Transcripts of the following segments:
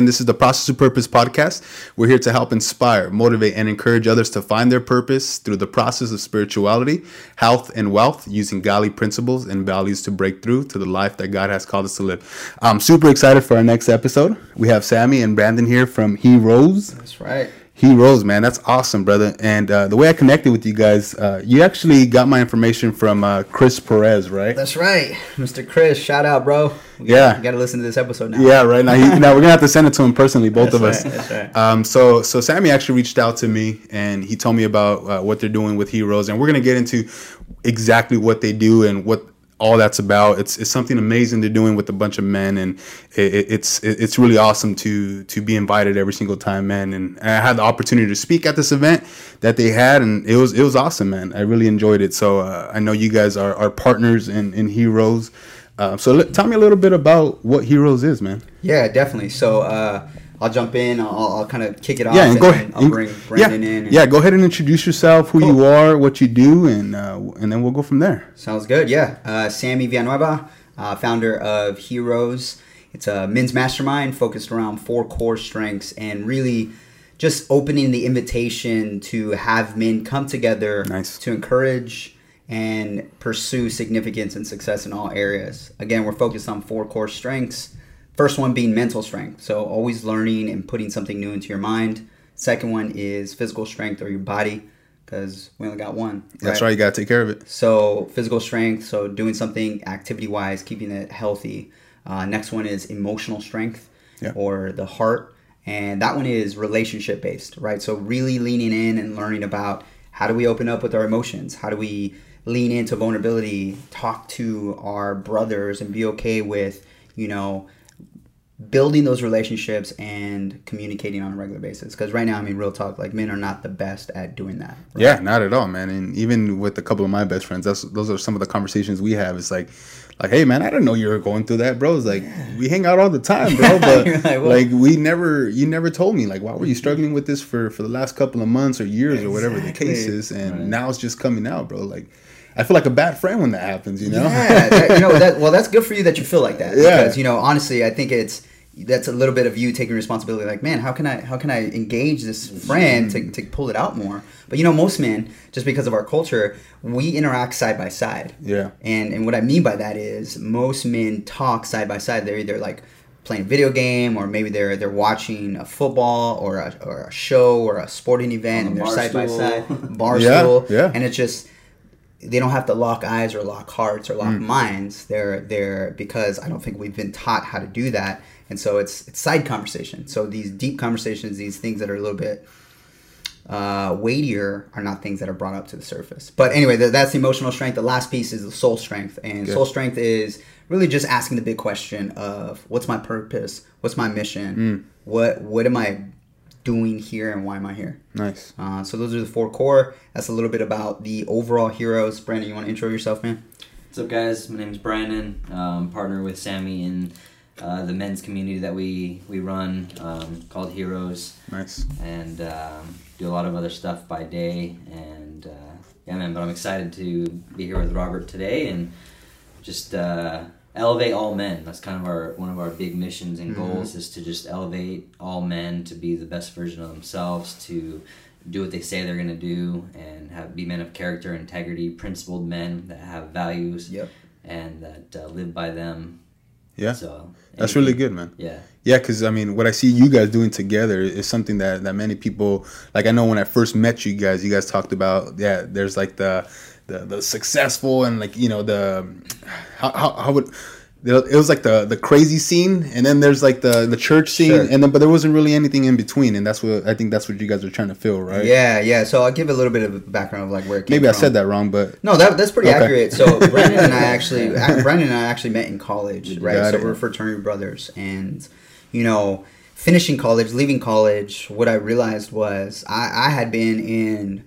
And this is the Process of Purpose podcast. We're here to help inspire, motivate, and encourage others to find their purpose through the process of spirituality, health, and wealth using godly principles and values to break through to the life that God has called us to live. I'm super excited for our next episode. We have Sammy and Brandon here from He Rose. That's right. He man. That's awesome, brother. And uh, the way I connected with you guys, uh, you actually got my information from uh, Chris Perez, right? That's right, Mr. Chris. Shout out, bro. We Yeah. got, got to listen to this episode now. Yeah, right now. He, now we're gonna have to send it to him personally, both of That's us. right, that's right. Um, so so Sammy actually reached out to me and he told me about uh, what they're doing with Heroes, and we're gonna get into exactly what they do and what all that's about. It's it's something amazing they're doing with a bunch of men, and it, it- it's it- it's really awesome to to be invited every single time, man. And I had the opportunity to speak at this event that they had, and it was it was awesome, man. I really enjoyed it. So uh, I know you guys are, are partners and, in Heroes. Uh, so let, tell me a little bit about what Heroes is, man. Yeah, definitely. So uh, I'll jump in. I'll, I'll kind of kick it off. Yeah, and go ahead. I'll bring Brandon yeah, in. yeah, go ahead and introduce yourself, who you are, what you do, and uh, and then we'll go from there. Sounds good. Yeah. Uh, Sammy Villanueva, uh, founder of Heroes. It's a men's mastermind focused around four core strengths and really just opening the invitation to have men come together Nice. to encourage and pursue significance and success in all areas. Again, we're focused on four core strengths. First one being mental strength. So always learning and putting something new into your mind. Second one is physical strength or your body because we only got one. That's right. You gotta take care of it. So physical strength, so doing something activity wise, keeping it healthy. Uh, next one is emotional strength Yeah. or the heart, and that one is relationship based, right? So really leaning in and learning about how do we open up with our emotions, how do we lean into vulnerability, talk to our brothers, and be okay with you know building those relationships and communicating on a regular basis. Because right now, I mean, real talk, like men are not the best at doing that. right? Yeah, not at all, man. And even with a couple of my best friends, that's those are some of the conversations we have. It's like, like, hey, man, I didn't know you were going through that, bro. It's like we hang out all the time, bro. But like, like, we never, you never told me, like, why were you struggling with this for for the last couple of months or years or whatever the case is, and Right. now it's just coming out, bro. Like, I feel like a bad friend when that happens, you know? Yeah, that- you know that. Well, that's good for you that you feel like that. Yeah. Because you know, honestly, I think it's that's a little bit of you taking responsibility. Like, man, how can I how can I engage this friend to, to pull it out more? But you know, most men, just because of our culture, we interact side by side. Yeah. And and what I mean by that is most men talk side by side. They're either like playing a video game or maybe they're they're watching a football or a, or a show or a sporting event On and they're bar side by stool. side barstool Yeah, yeah. and it's just they don't have to lock eyes or lock hearts or lock Mm. minds. They're they're because I don't think we've been taught how to do that, and so it's it's side conversation. So these deep conversations, these things that are a little bit uh, weightier, are not things that are brought up to the surface. But anyway, th- that's the emotional strength. The last piece is the soul strength, and Good. soul strength is really just asking the big question of what's my purpose, what's my mission, Mm. what what am I doing here, and why am I here? Nice. Uh, so those are the four core. That's a little bit about the overall heroes. Brandon, you want to intro yourself, man? What's up, guys? My name is Brandon. Um, partner with Sammy in uh, the men's community that we we run um, called Heroes, Nice. and um, do a lot of other stuff by day. And uh, yeah, man. But I'm excited to be here with Robert today and just uh, elevate all men. That's kind of our one of our big missions and goals is to just elevate all men to be the best version of themselves to do what they say they're going to do and have be men of character integrity principled men that have values Yep. and that uh, live by them Yeah. so That's really good, man. yeah Yeah, because I mean, what I see you guys doing together is something that, that many people like. I know when I first met you guys, you guys talked about yeah. There's like the the, the successful and like you know the how how, how would it was like the the crazy scene, and then there's like the the church scene, Sure. and then but there wasn't really anything in between, and that's what I think that's what you guys are trying to fill, right? Yeah, yeah. So I'll give a little bit of background of like where it came Maybe I from. said that wrong, but No, that, that's pretty Okay. accurate. So Brandon and I actually, Brandon and I actually met in college, right? Got so it. we're fraternity brothers, and you know, finishing college, leaving college, what I realized was I, I had been in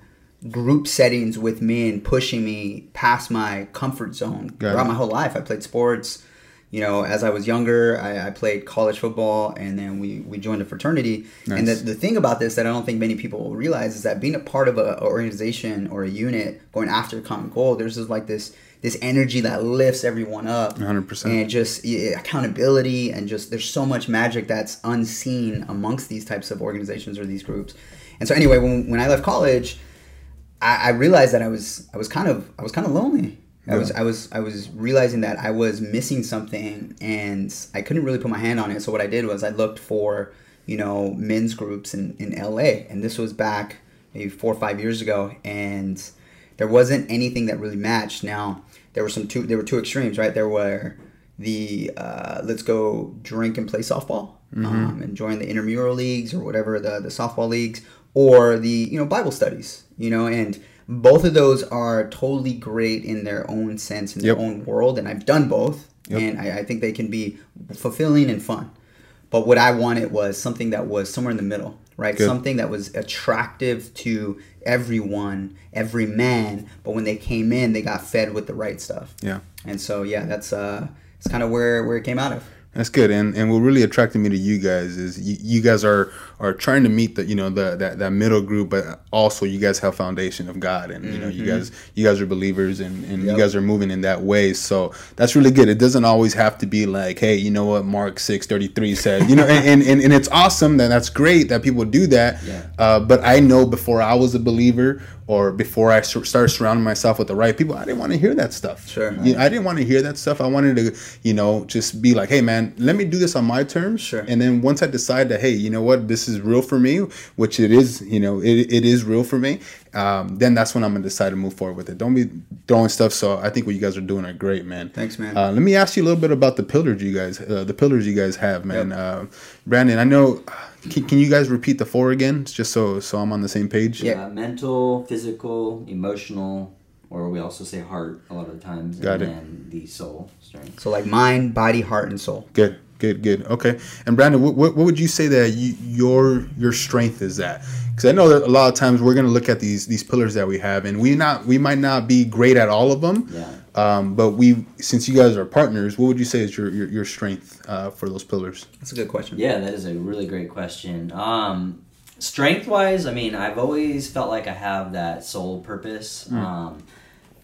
group settings with men pushing me past my comfort zone Got throughout it. my whole life. I played sports, you know, as I was younger, I, I played college football, and then we, we joined a fraternity. And the, the thing about this that I don't think many people will realize is that being a part of a, a organization or a unit going after a common goal, there's just like this this energy that lifts everyone up, 100%. and just yeah, accountability, and just there's so much magic that's unseen amongst these types of organizations or these groups. And so anyway, when when I left college, I, I realized that I was I was kind of I was kind of lonely. I was I was I was realizing that I was missing something and I couldn't really put my hand on it. So what I did was I looked for you know men's groups in in LA, and this was back maybe four or five years ago, and there wasn't anything that really matched. Now there were some two there were two extremes, right? There were the uh, let's go drink and play softball um, and join the intramural leagues or whatever the the softball leagues, or the you know Bible studies, you know, and both of those are totally great in their own sense in Yep. their own world, and I've done both, Yep. and I, I think they can be fulfilling and fun. But what I wanted was something that was somewhere in the middle, right? Good. Something that was attractive to everyone, every man. But when they came in, they got fed with the right stuff. Yeah. And so yeah, that's uh, it's kind of where where it came out of. That's good, and and what really attracted me to you guys is you, you guys are are trying to meet the you know the that, that middle group, but also you guys have foundation of God, and you know you guys you guys are believers, and and Yep. you guys are moving in that way. So that's really good. It doesn't always have to be like, hey, you know what Mark six thirty three said, you know, and, and and it's awesome that that's great that people do that. Yeah. Uh, but I know before I was a believer or before I started surrounding myself with the right people, I didn't want to hear that stuff. Sure. You- I didn't want to hear that stuff. I wanted to, you know, just be like, hey, man, let me do this on my terms. Sure. And then once I decide that, hey, you know what, this is real for me, which it is, you know, it, it is real for me, um, then that's when I'm going to decide to move forward with it. Don't be throwing stuff. So I think what you guys are doing are great, man. Thanks, man. Uh, let me ask you a little bit about the pillars you guys, uh, the pillars you guys have, man. Yep. Uh, Brandon, I know, can, can you guys repeat the four again, just so so I'm on the same page? Yeah. Uh, mental, physical, emotional, or we also say heart a lot of the times. Got and it. then the soul strength. So like mind, body, heart, and soul. Good, good, good. Okay. And Brandon, what, what, what would you say that you, your your strength is at? Because I know that a lot of times we're gonna look at these these pillars that we have, and we not we might not be great at all of them. Yeah. Um, but we, since you guys are partners, what would you say is your your, your strength uh, for those pillars? That's a good question. Yeah, that is a really great question. Um, strength wise, I mean, I've always felt like I have that soul purpose. Um,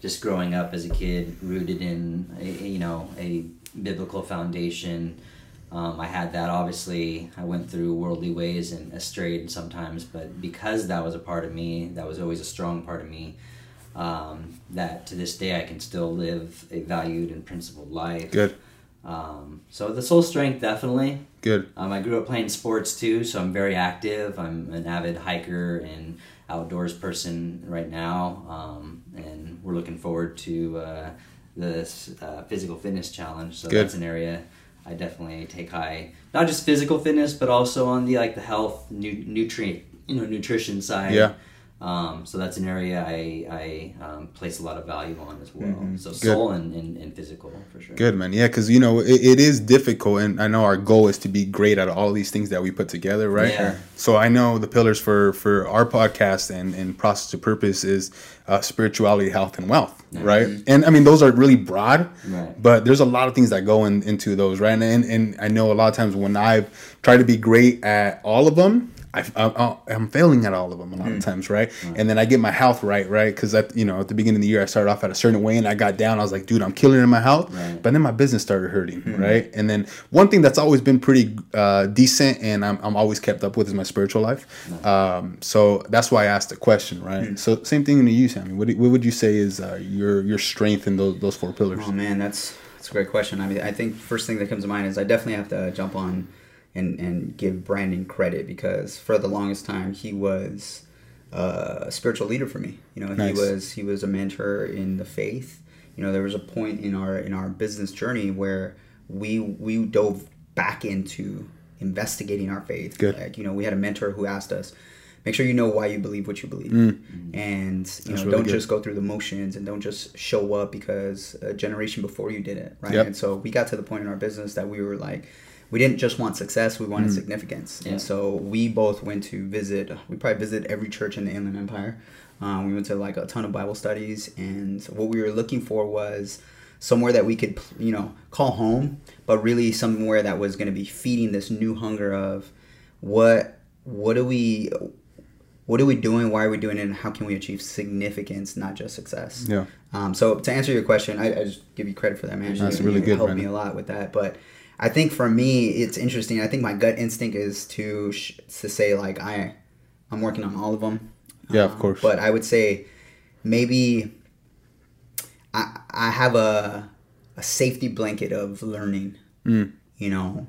just growing up as a kid, rooted in a, you know a biblical foundation. Um, I had that. Obviously, I went through worldly ways and strayed sometimes, but because that was a part of me, that was always a strong part of me. Um, that to this day I can still live a valued and principled life. Good, Um, so the soul strength definitely. good, Um, I grew up playing sports too, so I'm very active. I'm an avid hiker and outdoors person right now, um, and we're looking forward to uh, this uh, physical fitness challenge. So Good. that's an area I definitely take high, not just physical fitness, but also on the like the health, nu- nutrient, you know, nutrition side. Yeah. Um, so that's an area I, I um, place a lot of value on as well. So soul and, and, and physical for sure. good, man. Yeah, because you know it, it is difficult, and I know our goal is to be great at all these things that we put together, right? Yeah. So I know the pillars for for our podcast and and process to purpose is uh, spirituality, health, and wealth, right? And I mean those are really broad, Right. but there's a lot of things that go in, into those, right? And and I know a lot of times when I've tried to be great at all of them. I, I, I'm failing at all of them a lot of times, right? And then I get my health right, right? Because at you know at the beginning of the year I started off at a certain way and I got down. I was like, dude, I'm killing it in my health. Right. But then my business started hurting, right? And then one thing that's always been pretty uh, decent and I'm, I'm always kept up with is my spiritual life. Um, so that's why I asked the question, right? So same thing to you, Sammy. What, what would you say is uh, your your strength in those those four pillars? Oh man, that's that's a great question. I mean, I think first thing that comes to mind is I definitely have to jump on and and give Brandon credit because for the longest time he was uh, a spiritual leader for me. You know, Nice. he was he was a mentor in the faith. You know, there was a point in our in our business journey where we we dove back into investigating our faith. Good. Like, you know, we had a mentor who asked us, make sure you know why you believe what you believe. And, you Mm. Know, really don't good. just go through the motions and don't just show up because a generation before you did it, right? Yep. And so we got to the point in our business that we were like, we didn't just want success, we Mm. wanted significance. Yeah. And so we both went to visit, we probably visited every church in the Inland Empire. Um, we went to like a ton of Bible studies, and what we were looking for was somewhere that we could you know call home, but really somewhere that was going to be feeding this new hunger of what what do we what are we doing? Why are we doing it? And how can we achieve significance, not just success? Yeah. Um, so to answer your question, I, I just give you credit for that, man. That's You- really you good, Helped me a lot with that, but I think for me, it's interesting. I think my gut instinct is to sh- to say like I, I'm working on all of them. Yeah, of course. But I would say maybe I I have a a safety blanket of learning. Mm. You know,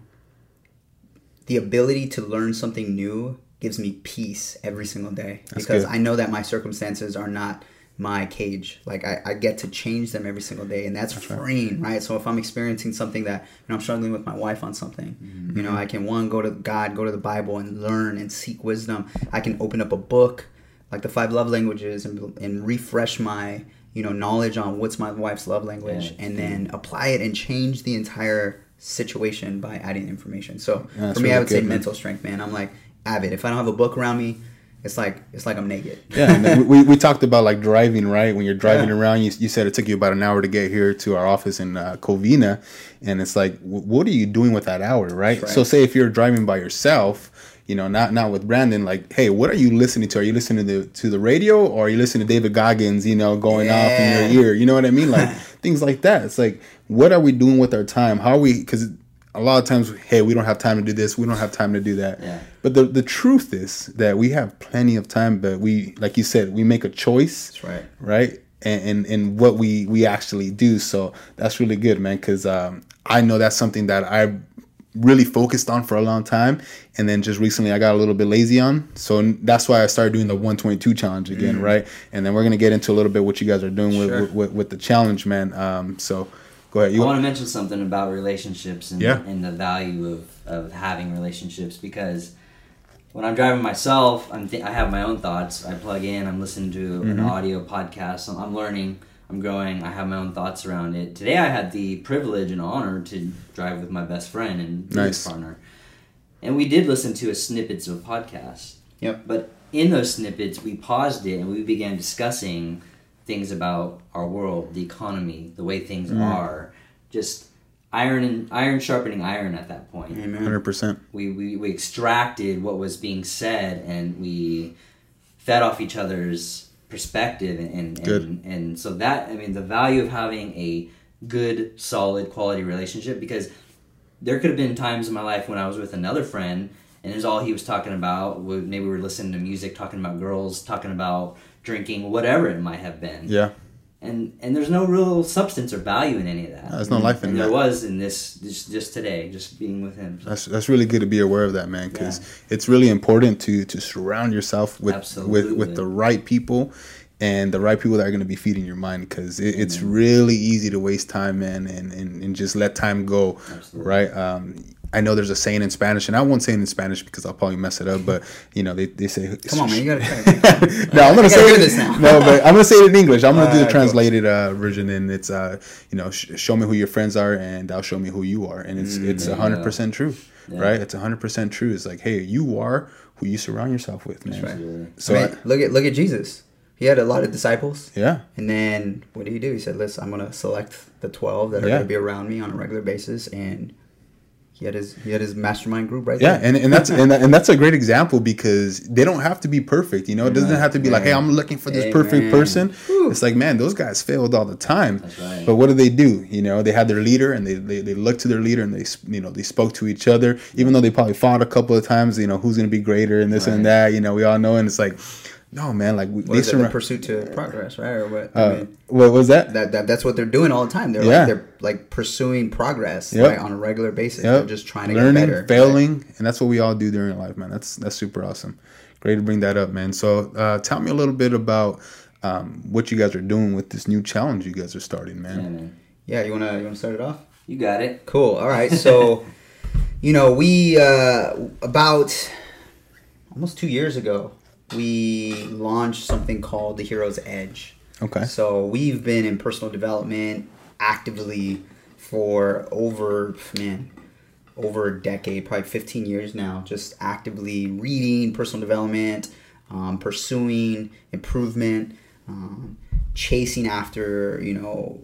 the ability to learn something new gives me peace every single day That's because good. I know that my circumstances are not my cage. Like I, I get to change them every single day, and that's, freeing, right. So if I'm experiencing something that you know I'm struggling with my wife on something, Mm-hmm. you know, I can one go to God, go to the Bible, and learn and seek wisdom. I can open up a book like the five love languages and and refresh my you know knowledge on what's my wife's love language, Yeah, and then apply it and change the entire situation by adding information. So that's for me, I really would say man. mental strength, man. I'm like avid. If I don't have a book around me, it's like it's like I'm naked. Yeah, and we, we talked about like driving, right? When you're driving Yeah. around, you, you said it took you about an hour to get here to our office in uh, Covina, and it's like, w- what are you doing with that hour, right? That's So, say if you're driving by yourself, you know, not not with Brandon, like, hey, what are you listening to? Are you listening to the to the radio, or are you listening to David Goggins, you know, going off in your ear? You know what I mean? Like things like that. It's like, what are we doing with our time? How are we? Because a lot of times, hey, we don't have time to do this. We don't have time to do that. Yeah. But the the truth is that we have plenty of time, but we, like you said, we make a choice, That's right. right? And and, and what we we actually do. So that's really good, man. Because um, I know that's something that I really focused on for a long time, and then just recently I got a little bit lazy on. So that's why I started doing the 122 challenge again, right? And then we're gonna get into a little bit what you guys are doing with Mm. Sure. with, with, with the challenge, man. Um, so go ahead. You I want to mention something about relationships and, Yeah. and the value of, of having relationships because when I'm driving myself, I'm th- I have my own thoughts. I plug in, I'm listening to an Mm-hmm. audio podcast, I'm, I'm learning, I'm growing, I have my own thoughts around it. Today I had the privilege and honor to drive with my best friend and Nice. partner. And we did listen to a snippets of podcasts. Yep. But in those snippets, we paused it and we began discussing things about our world, the economy, the way things Mm. are, just iron and iron sharpening iron at that point. Amen. hundred percent. We, we we extracted what was being said and we fed off each other's perspective and and, Good. and and so that I mean the value of having a good solid quality relationship because there could have been times in my life when I was with another friend and is all he was talking about maybe we were listening to music talking about girls talking about drinking whatever it might have been. Yeah. and and there's no real substance or value in any of that. There's no life in and that. there was in this just, just today just being with him. That's that's really good to be aware of that, man, because it's really important to to surround yourself with with with the right people and the right people that are going to be feeding your mind because it, it's Mm-hmm. really easy to waste time, man, and, and, and just let time go, Absolutely. right? Um, I know there's a saying in Spanish, and I won't say it in Spanish because I'll probably mess it up, but you know they, they say Come on, man. You gotta try. no, I'm gonna say it, this now. No, but I'm gonna say it in English. I'm gonna do the translated uh, version, and it's uh, you know, sh- show me who your friends are, and I'll show me who you are, and it's it's hundred go. percent true, Yeah. right? It's hundred percent true. It's like, hey, you are who you surround yourself with, man. right. So Man, look at look at Jesus. He had a lot of disciples, yeah, and then what did he do? He said, "Listen, I'm gonna select the twelve that are Yeah. gonna be around me on a regular basis," and he had his he had his mastermind group right yeah, there. and, and that's and, that, and that's a great example because they don't have to be perfect. You know, it doesn't have to be like, hey, I'm looking for this perfect person. Whew. It's like, man, those guys failed all the time. That's right. But what do they do? You know, they had their leader and they, they, they looked to their leader and they, you know, they spoke to each other, even though they probably fought a couple of times, you know, who's going to be greater and this and that, you know, we all know. And it's like, no, man, like, we, they is it, the surround. pursuit to progress, right? Or what? I Uh, mean, what was that? that, that that's what they're doing all the time. They're Yeah. like they're like pursuing progress Yep. right, on a regular basis. Yep. They're just trying to Learning, get better. failing, and that's what we all do during life, man. That's that's super awesome. Great to bring that up, man. So, uh, tell me a little bit about um, what you guys are doing with this new challenge you guys are starting, man. Yeah, man. Yeah, you wanna you wanna start it off? You got it. Cool. All right. So, you know, we uh, about almost two years ago, we launched something called the Hero's Edge. Okay. So we've been in personal development actively for over man over a decade, probably 15 years now, just actively reading personal development, um, pursuing improvement, um, chasing after, you know,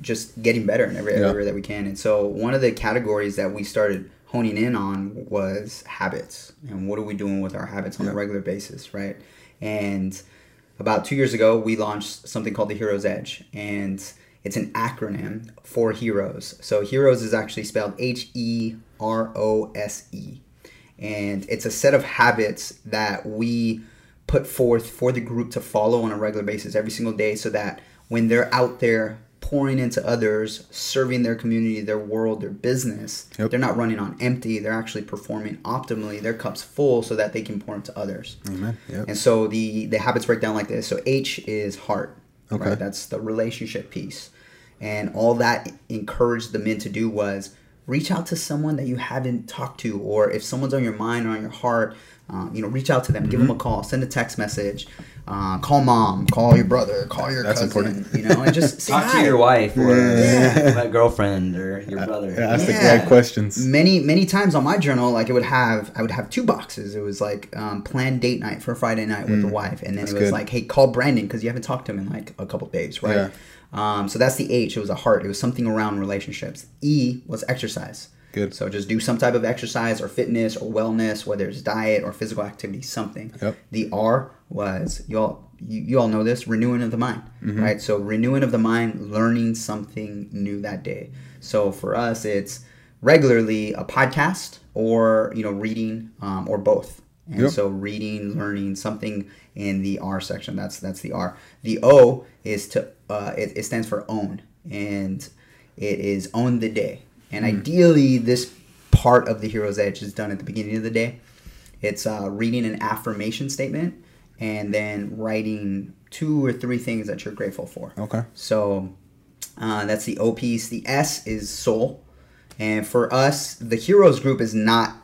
just getting better in every Yeah. area that we can. And so one of the categories that we started honing in on was habits and what are we doing with our habits on a regular basis, right? And about two years ago, we launched something called the Hero's Edge, and it's an acronym for heroes. So heroes is actually spelled H E R O S E, and it's a set of habits that we put forth for the group to follow on a regular basis every single day, so that when they're out there pouring into others, serving their community, their world, their business, Yep. they're not running on empty. They're actually performing optimally. Their cup's full, so that they can pour into others. Amen. Yep. And so the the habits break down like this. So H is heart. Okay. Right? That's the relationship piece. And all that encouraged the men to do was reach out to someone that you haven't talked to, or if someone's on your mind or on your heart, um, you know, reach out to them, give them Mm-hmm. a call, send a text message, uh, call mom, call your brother, call your That's cousin, important. you know, and just say Talk hi. to your wife or Yeah. my girlfriend or your brother. Yeah, ask the Yeah. right questions. Many many times on my journal, like it would have, I would have two boxes. It was like um, planned date night for Friday night with the wife, and then Mm. That's it was good. like, hey, call Brandon because you haven't talked to him in like a couple days, right? Um, so that's the H. It was a heart. It was something around relationships. E was exercise. Good. So just do some type of exercise or fitness or wellness, whether it's diet or physical activity, something. Yep. The R was y'all you, you all know this renewing of the mind, Mm-hmm. right? So renewing of the mind, learning something new that day. So for us, it's regularly a podcast or you know reading um, or both. And Yep. so reading, learning something in the R section. That's that's the R. The O is to uh, it, it stands for own, and it is own the day. And ideally, this part of the hero's edge is done at the beginning of the day. It's uh, reading an affirmation statement and then writing two or three things that you're grateful for. Okay. So uh, that's the O piece. The S is soul. And for us, the heroes group is not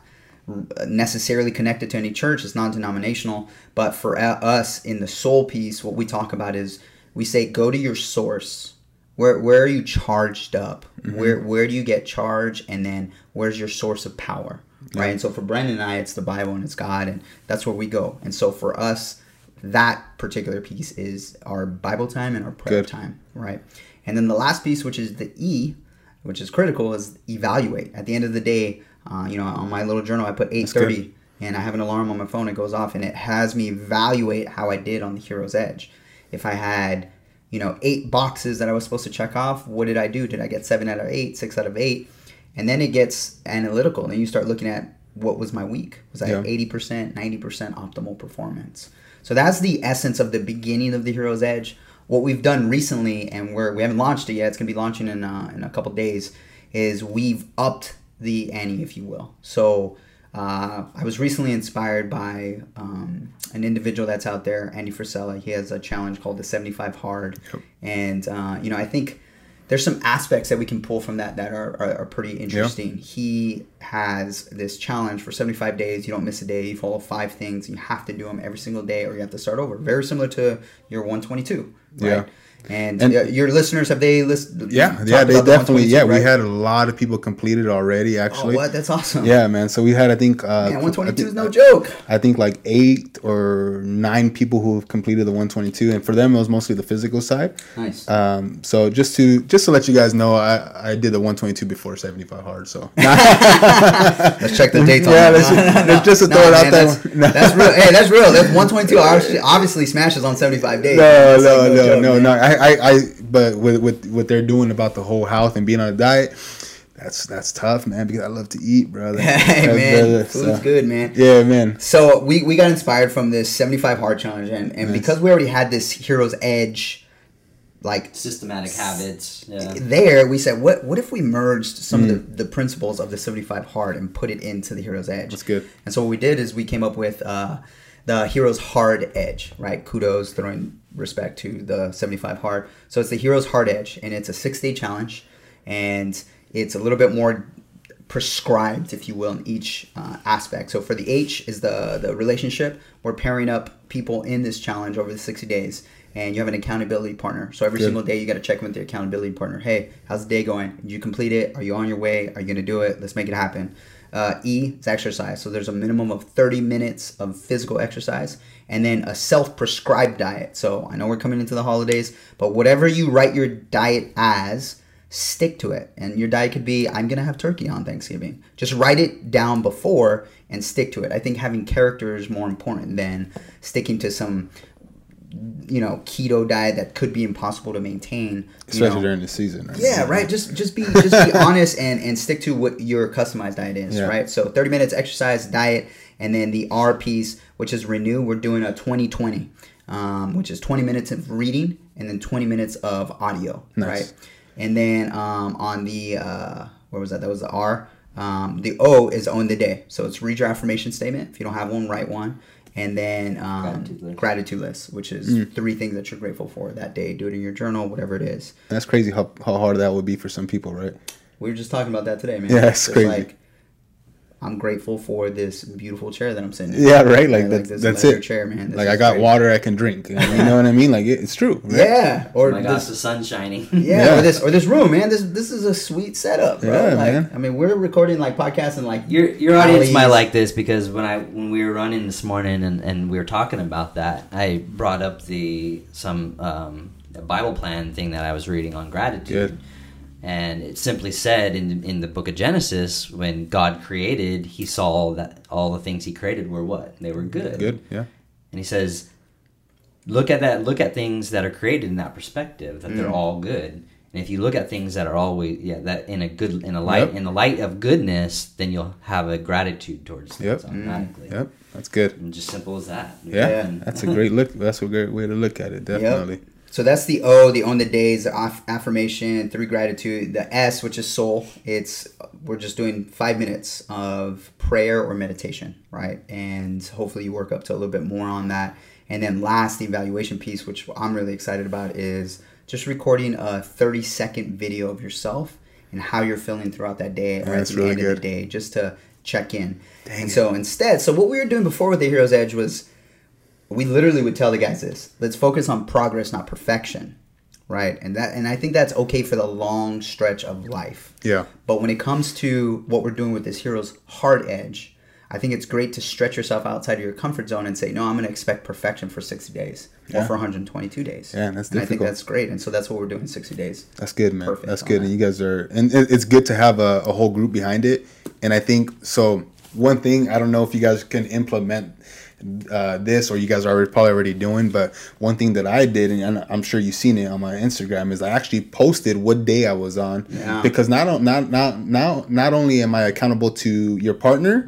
necessarily connected to any church, it's non denominational. But for uh, us in the soul piece, what we talk about is we say go to your source. Where, where are you charged up? Where where do you get charged? And then where's your source of power? Right. And so for Brandon and I, it's the Bible and it's God, and that's where we go. And so for us, that particular piece is our Bible time and our prayer Good. time, right? And then the last piece, which is the E, which is critical, is evaluate. At the end of the day, uh, you know, on my little journal, I put eight thirty, and I have an alarm on my phone. It goes off, and it has me evaluate how I did on the Hero's Edge. If I had, you know, eight boxes that I was supposed to check off, what did I do? Did I get seven out of eight, six out of eight? And then it gets analytical. And then you start looking at what was my week. Was I Yeah. eighty percent, ninety percent optimal performance? So that's the essence of the beginning of the Hero's Edge. What we've done recently, and we're we haven't launched it yet. It's gonna be launching in uh, in a couple days. Is we've upped the ante, if you will. So uh, I was recently inspired by um, an individual that's out there, Andy Frisella. He has a challenge called the 75 Hard, and uh, you know I think there's some aspects that we can pull from that that are, are, are pretty interesting. He has this challenge for 75 days. You don't miss a day. You follow five things. You have to do them every single day, or you have to start over. Very similar to your 122, right? Yeah. And, And- uh, your listeners have they listened? Yeah, yeah, they the definitely. 122, Yeah, we had a lot of people completed already. Oh, Actually, what? That's awesome. yeah, man. So we had, I think, uh, Man, I 122 is no joke. I think like eight or nine people who have completed the 122, and for them it was mostly the physical side. Nice. Um, so just to just to let you guys know, I, I did the 122 before 75 hard. So Let's check the dates on Yeah, let's just- let's just throw it out there. That's, No. that's real. Hey, that's real. That's 122 obviously, obviously smashes on 75 days. no, no, no, no, no. I, I, I, but with with what they're doing about the whole health and being on a diet, that's that's tough, man. Because I love to eat, brother. Hey, man. brother, Food's so- good, man. Yeah, man. So we, we got inspired from this 75 hard challenge, and, and Nice. because we already had this hero's edge, like Systematic habits. Yeah. there, we said, what what if we merged some Mm. of the, the principles of the 75 hard and put it into the hero's edge? That's good. And so what we did is we came up with uh, the hero's hard edge, right? Kudos, throwing respect to the 75 hard. So it's the hero's hard edge, and it's a six day challenge, and it's a little bit more prescribed, if you will, in each uh, aspect. So for the H is the the relationship. We're pairing up people in this challenge over the 60 days. And you have an accountability partner. So every Good. single day you got to check in with your accountability partner. Hey, how's the day going? Did you complete it? Are you on your way? Are you going to do it? Let's make it happen. Uh, e is exercise. So there's a minimum of 30 minutes of physical exercise and then a self prescribed diet. So I know we're coming into the holidays, but whatever you write your diet as, stick to it. And your diet could be I'm going to have turkey on Thanksgiving. Just write it down before and stick to it. I think having character is more important than sticking to some you know keto diet that could be impossible to maintain especially know. during the season right? yeah right just just be just be honest and and stick to what your customized diet is Yeah. right so 30 minutes exercise diet and then the r piece which is renew we're doing a 2020 um, which is 20 minutes of reading and then 20 minutes of audio Nice. right and then um, on the uh, where was that that was the r um, the o is own the day so it's read your affirmation statement if you don't have one write one and then um, Gratitude list. gratitude list which is Mm. three things that you're grateful for that day do it in your journal whatever it is that's crazy how, how hard that would be for some people right we were just talking about that today, man. Yeah, it's crazy. Like, I'm grateful for this beautiful chair that I'm sitting in. yeah right like, that, this that's it Chair, man. This like i got great. water i can drink you know what i mean like it, it's true right? Yeah, Oh or my gosh, this, the sun's shining. yeah, Yeah. or this or this room, man. This this is a sweet setup, bro. Yeah, like, man. I mean, we're recording like podcasts and like Your your audience alleys. might like this because when I when we were running this morning and, and we were talking about that, I brought up the some um, Bible plan thing that I was reading on gratitude. Good. And it simply said in in the book of Genesis, when God created, He saw that all the things He created were what they were good. good yeah And He says, look at that. Look at things that are created in that perspective that they're Mm. all good. And if you look at things that are always yeah that in a good in a light Yep. in the light of goodness, then you'll have a gratitude towards things Yep. Mm. automatically. yep that's good And just simple as that. yeah, Yeah. that's a great look that's a great way to look at it definitely So that's the O, the own the days, the aff- affirmation, three gratitude. The S, which is soul, it's we're just doing five minutes of prayer or meditation, right? And hopefully you work up to a little bit more on that. And then last, the evaluation piece, which I'm really excited about, is just recording a 30 second video of yourself and how you're feeling throughout that day or at the really end of the day, just to check in. Dang and it. so instead, so what we were doing before with the Hero's Edge was we literally would tell the guys this let's focus on progress not perfection right and that and i think that's okay for the long stretch of life yeah but when it comes to what we're doing with this hero's hard edge i think it's great to stretch yourself outside of your comfort zone and say no i'm going to expect perfection for 60 days or for 122 days Yeah, that's difficult. and i think that's great and so that's what we're doing 60 days That's good, man. Perfect That's good, that. and you guys are, and it's good to have a, a whole group behind it. And I think so. One thing I don't know if you guys can implement uh, this or you guys are already, probably already doing, but one thing that I did, and I'm sure you've seen it on my Instagram, is I actually posted what day I was on Yeah. because not not not now not only am I accountable to your partner.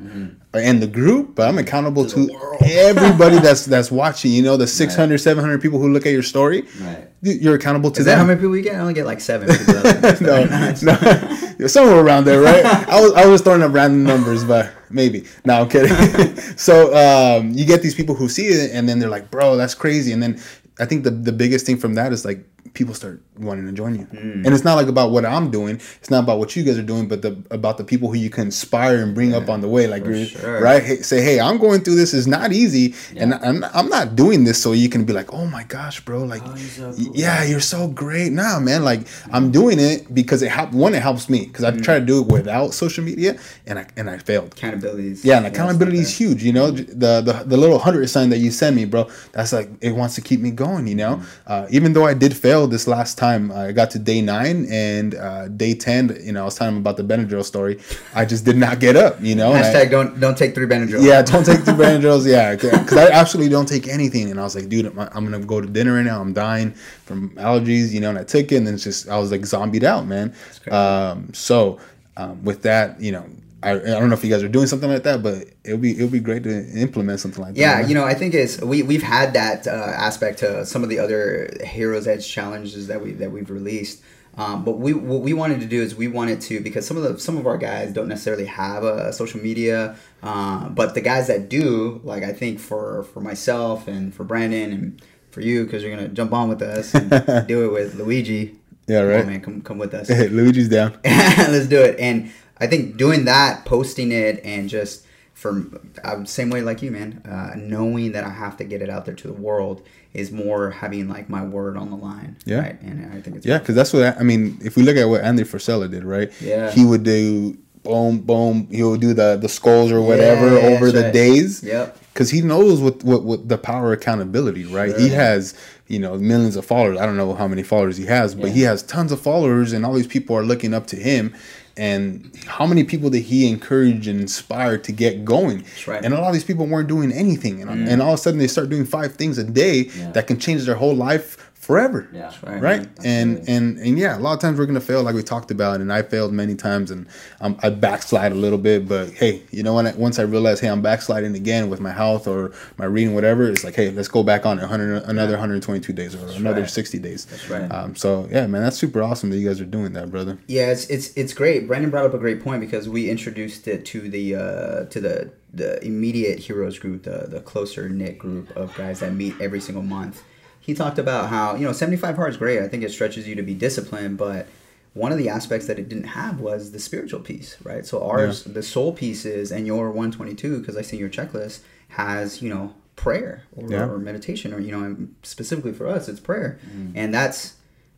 And the group, but I'm accountable To to, everybody that's that's watching. You know, the 600, 700 people who look at your story. Right. You're accountable to is them that how many people you get i only get like seven people out there. no, no, somewhere around there, right? I was I was throwing up random numbers, but maybe. No, I'm kidding. so um, you get these people who see it, and then they're like, "Bro, that's crazy." And then I think the the biggest thing from that is like people start wanting to join you, hmm. and it's not like about what I'm doing. It's not about what you guys are doing, but the about the people who you can inspire and bring up on the way. Like, sure. right? Hey, say, "Hey, I'm going through this. It's not easy, and I'm I'm not doing this so you can be like, oh my gosh, bro, like." Oh, you're so y- cool. yeah, you're so great. Nah, man, like I'm doing it because it help. One, it helps me because I've hmm. tried to do it without social media, and I and I failed. accountability Yeah, and accountability is huge. You know, the the the little hundred sign that you send me, bro. That's like it wants to keep me going. You know, hmm. uh, even though I did fail this last time, I got to day nine and uh, day ten. You know, I was telling him about the Benadryl story. I just did not get up. You know, and I- don't don't take three Benadryl yeah, don't take the Benadryls. Yeah, because I absolutely don't take anything. And I was like, dude, I'm, I'm gonna go to dinner right now. I'm dying from allergies, you know. And I took it, and then it's just I was like zombied out, man. Um, so um, with that, you know, I, I don't know if you guys are doing something like that, but it'll be it'll be great to implement something like Yeah, that. Yeah, you know, I think it's we we've had that uh, aspect to some of the other Heroes Edge challenges that we that we've released. Um, but we what we wanted to do is we wanted to because some of the some of our guys don't necessarily have a, social media, uh, but the guys that do, like I think for for myself and for Brandon and for you because you're gonna jump on with us and do it with Luigi. Yeah, right. man, come come with us. Luigi's down. let's do it and i think doing that posting it and just from uh, same way like you man uh, knowing that i have to get it out there to the world is more having like my word on the line Yeah. right and i think it's Yeah, because that's what I, I mean. If we look at what Andy Frisella did, right? Yeah. He would do boom, boom. He'll do the the skulls or whatever Yeah, over the right. days. Yep. Because he knows what, what what the power of accountability, right? He has you know millions of followers. I don't know how many followers he has, but Yeah. he has tons of followers, and all these people are looking up to him. And how many people did he encourage and inspire to get going? Right. And a lot of these people weren't doing anything, and, mm. and all of a sudden they start doing five things a day Yeah. that can change their whole life forever Yeah. right. right and and and yeah a lot of times we're gonna fail like we talked about and i failed many times and um, i backslide a little bit but hey you know when I, once i realize hey i'm backsliding again with my health or my reading whatever it's like hey let's go back on it 100 another 122 days or another right. 60 days That's right. um, so yeah man that's super awesome that you guys are doing that brother Yeah, it's it's it's great. Brandon brought up a great point because we introduced it to the uh, to the the immediate heroes group, the the closer knit group of guys that meet every single month. He talked about how you know seventy five hard is great. I think it stretches you to be disciplined, but one of the aspects that it didn't have was the spiritual piece, right? So ours, the soul pieces, and your one twenty two, because I see your checklist has you know prayer or, Yeah. or meditation, or you know specifically for us, it's prayer, mm. and that's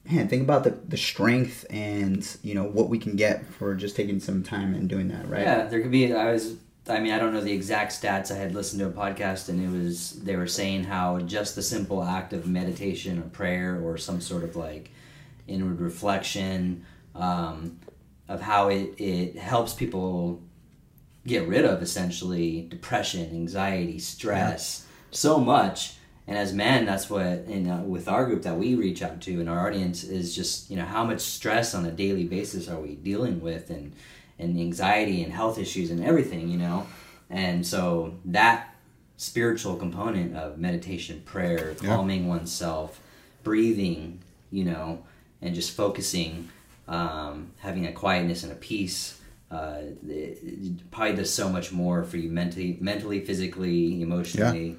man, think about the, the strength and you know what we can get for just taking some time and doing that, right? Yeah, there could be. I was. I mean, I don't know the exact stats. I had listened to a podcast, and it was they were saying how just the simple act of meditation or prayer or some sort of like inward reflection um, of how it it helps people get rid of essentially depression, anxiety, stress, so much. And as men, that's what in uh, with our group that we reach out to and our audience is just you know how much stress on a daily basis are we dealing with and and anxiety and health issues and everything you know, and so that spiritual component of meditation, prayer, Yeah. calming oneself, breathing, you know, and just focusing, um, having a quietness and a peace. Uh, it, it probably does so much more for you mentally, mentally, physically, emotionally,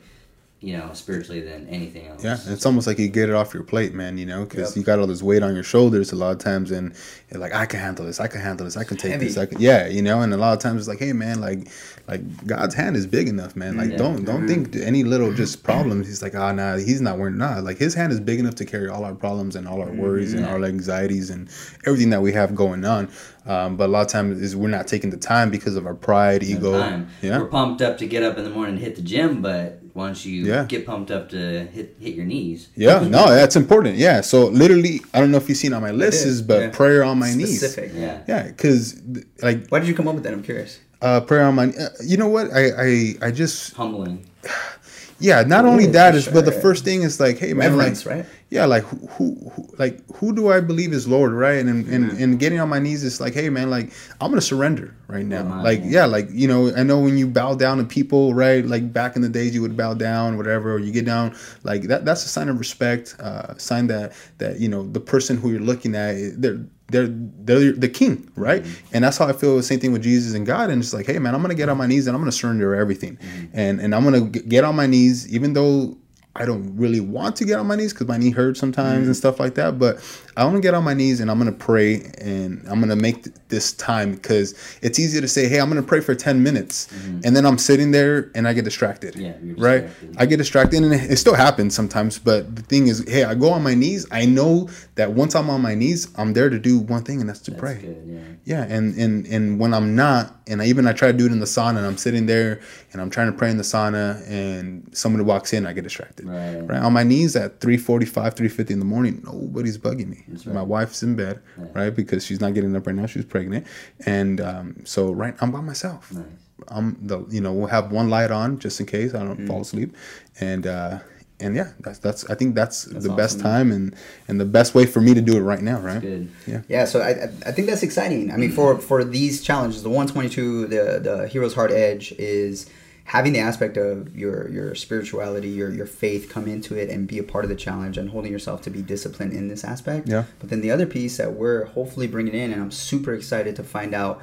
you know, spiritually than anything else. Yeah, and it's almost like you get it off your plate, man. You know, because Yep. you got all this weight on your shoulders a lot of times, and you're like, I can handle this. I can handle this. I can take heavy. this. I can, yeah, you know. And a lot of times it's like, hey, man, like, like God's hand is big enough, man. Like, Yeah. don't don't think any little just problems. He's like, ah, nah, he's not worrying. Nah, like His hand is big enough to carry all our problems and all our worries and all our anxieties and everything that we have going on. Um, but a lot of times is we're not taking the time because of our pride, No ego. time. Yeah, We're pumped up to get up in the morning and hit the gym, but once you Yeah. get pumped up to hit hit your knees, yeah, no, that's important. Yeah, so literally, I don't know if you've seen on my list is, but yeah. prayer on my knees. Specific. yeah, Yeah, because like Why did you come up with that? I'm curious. uh, prayer on my, uh, you know what? I, I I just humbling. yeah. Not only is, that for is, but the sure. first thing is like, hey man, like right? Yeah, like who, who, who like who do I believe is Lord, right? And and, and getting on my knees is like, hey man, like I'm gonna surrender right now. my like man. yeah, like you know, I know when you bow down to people, right? Like back in the days, you would bow down, whatever, or you get down, like that. That's a sign of respect, uh, sign that that you know the person who you're looking at, eh, they're they're they're the king, right? Mm-hmm. And that's how I feel. The same thing with Jesus and God. And it's like, hey man, I'm gonna get on my knees and I'm gonna surrender everything, mm-hmm. and and I'm gonna g- get on my knees, even though I don't really want to get on my knees because my knee hurts sometimes and mm. stuff like that. But I want to get on my knees and I'm gonna pray and I'm gonna make th- this time because it's easy to say, hey, I'm gonna pray for 10 minutes, mm-hmm. and then I'm sitting there and I get distracted. Yeah, right. distracted. I get distracted and it it still happens sometimes. But the thing is, hey, I go on my knees. I know that once I'm on my knees, I'm there to do one thing, and that's to That's pray. good. Yeah. Yeah, and and and when I'm not, and I even I try to do it in the sauna, and I'm sitting there and I'm trying to pray in the sauna, and somebody walks in, I get distracted. Right. Right on my knees at 3:45, 3:50 in the morning, nobody's bugging me. That's My wife's in bed, Yeah. right, because she's not getting up right now. She's pregnant, and um, so right, I'm by myself. Nice. I'm the you know we'll have one light on just in case I Mm. don't fall asleep, and uh, and yeah, that's that's I think that's, That's the best time and and the best way for me to do it right now, right? Good. Yeah, so I, I- I think that's exciting. I mean, for for these challenges, the 122, the the Hero's Heart Edge is having the aspect of your your spirituality, your your faith come into it and be a part of the challenge and holding yourself to be disciplined in this aspect. Yeah. But then the other piece that we're hopefully bringing in, and I'm super excited to find out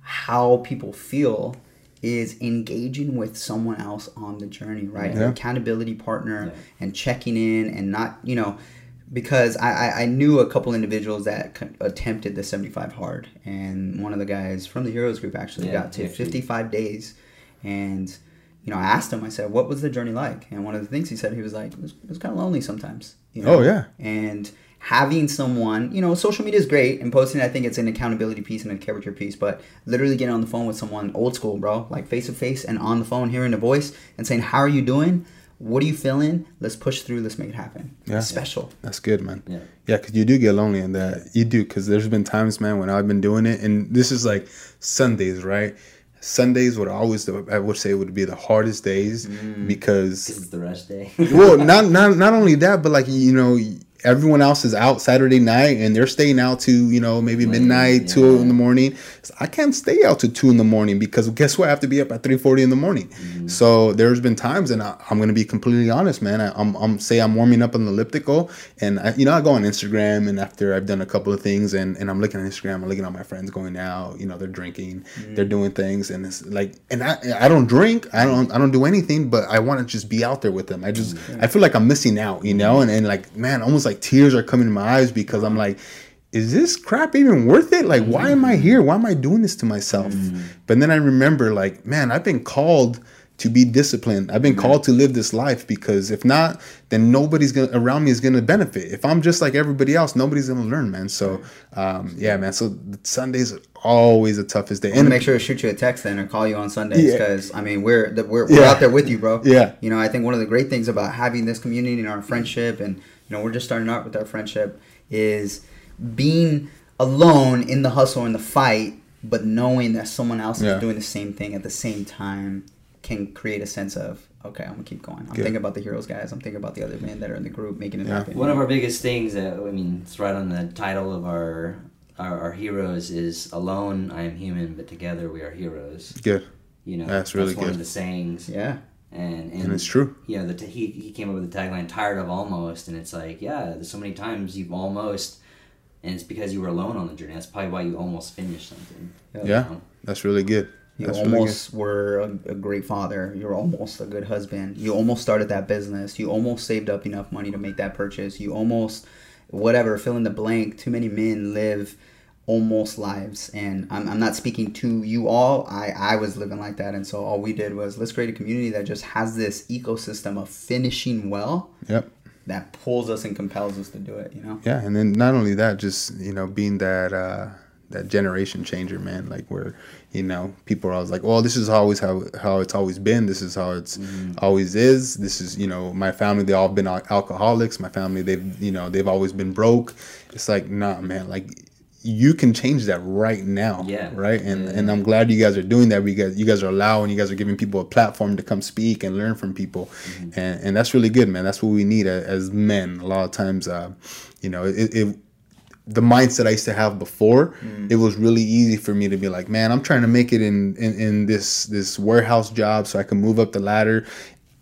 how people feel is engaging with someone else on the journey, right? Yeah. Your accountability partner Yeah. and checking in and not, you know, because I, I, I knew a couple individuals that attempted the 75 hard, and one of the guys from the Heroes group actually Yeah, got to actually. 55 days, and you know I asked him, I said, "What was the journey like?" And one of the things he said, he was like, "It was, it was kind of lonely sometimes." You oh, know? Oh, yeah. and having someone, you know, social media is great and posting, I think it's an accountability piece and a character piece, but literally getting on the phone with someone old school, bro, like face to face and on the phone, hearing the voice and saying, How are you doing? What are you feeling? Let's push through. Let's make it happen. Yeah. It's special. That's good, man. Yeah. Yeah, because you do get lonely in that. You do, because there's been times, man, when I've been doing it, and this is like Sundays, right? Sundays would always, I would say, would be the hardest days mm. Because because, it's the rest day. well, not not not only that, but like you know, everyone else is out Saturday night and they're staying out to you know maybe midnight, two in the morning. So I can't stay out to two in the morning because guess what? I have to be up at three forty in the morning. Mm-hmm. So there's been times, and I, I'm gonna be completely honest, man. I, I'm I'm say I'm warming up on the elliptical, and I, you know I go on Instagram, and after I've done a couple of things, and, and I'm looking at Instagram, I'm looking at my friends going out, you know they're drinking, they're doing things, and it's like, and I I don't drink, I don't I don't do anything, but I want to just be out there with them. I just I feel like I'm missing out, you know, and and like man, almost like tears are coming to my eyes because I'm like is this crap even worth it? Like, why am I here? Why am I doing this to myself? But then I remember, like, man, I've been called to be disciplined. I've been called to live this life because if not, then nobody's gonna around me is gonna benefit. If I'm just like everybody else, nobody's gonna learn, man. So, um, yeah, man. So Sundays are always the toughest day. I'm gonna make sure to shoot you a text then or call you on Sundays Yeah. because I mean we're we're, we're Yeah. out there with you, bro. Yeah. You know, I think one of the great things about having this community and our friendship, and know, we're just starting out with our friendship, is being alone in the hustle and the fight, but knowing that someone else Yeah. is doing the same thing at the same time can create a sense of okay, I'm gonna keep going. I'm Good. thinking about the heroes guys. I'm thinking about the other men that are in the group making it Yeah. happen. One of our biggest things that I mean, it's right on the title of our our, our heroes is alone I am human, but together we are heroes. good, You know, That's really one good. of the sayings. yeah. And and, and it's true. you know, the t- he he came up with the tagline "tired of almost," and it's like, yeah, there's so many times you've almost, and it's because you were alone on the journey. That's probably why you almost finished something. Yeah, that's really good. You That's really good. almost were a, a great father. You were almost a good husband. You almost started that business. You almost saved up enough money to make that purchase. You almost, whatever, fill in the blank. Too many men live almost lives. And I'm, I'm not speaking to you all. I, I was living like that. And so all we did was let's create a community that just has this ecosystem of finishing well Yep. that pulls us and compels us to do it, you know? Yeah, and then not only that, just you know, being that uh, that generation changer, man. Like where you know people are always like, "Well, this is always how how it's always been. This is how it's always is. This is you know my family. They all been al- alcoholics. My family, they've you know they've always been broke. It's like, nah, man. Like you can change that right now. Yeah. Right. And Yeah. and I'm glad you guys are doing that. We guys you guys are allowing. You guys are giving people a platform to come speak and learn from people, mm-hmm. and and that's really good, man. That's what we need as, men. A lot of times, uh, you know, it, it the mindset I used to have before, mm. it was really easy for me to be like, man, I'm trying to make it in, in in this this warehouse job so I can move up the ladder.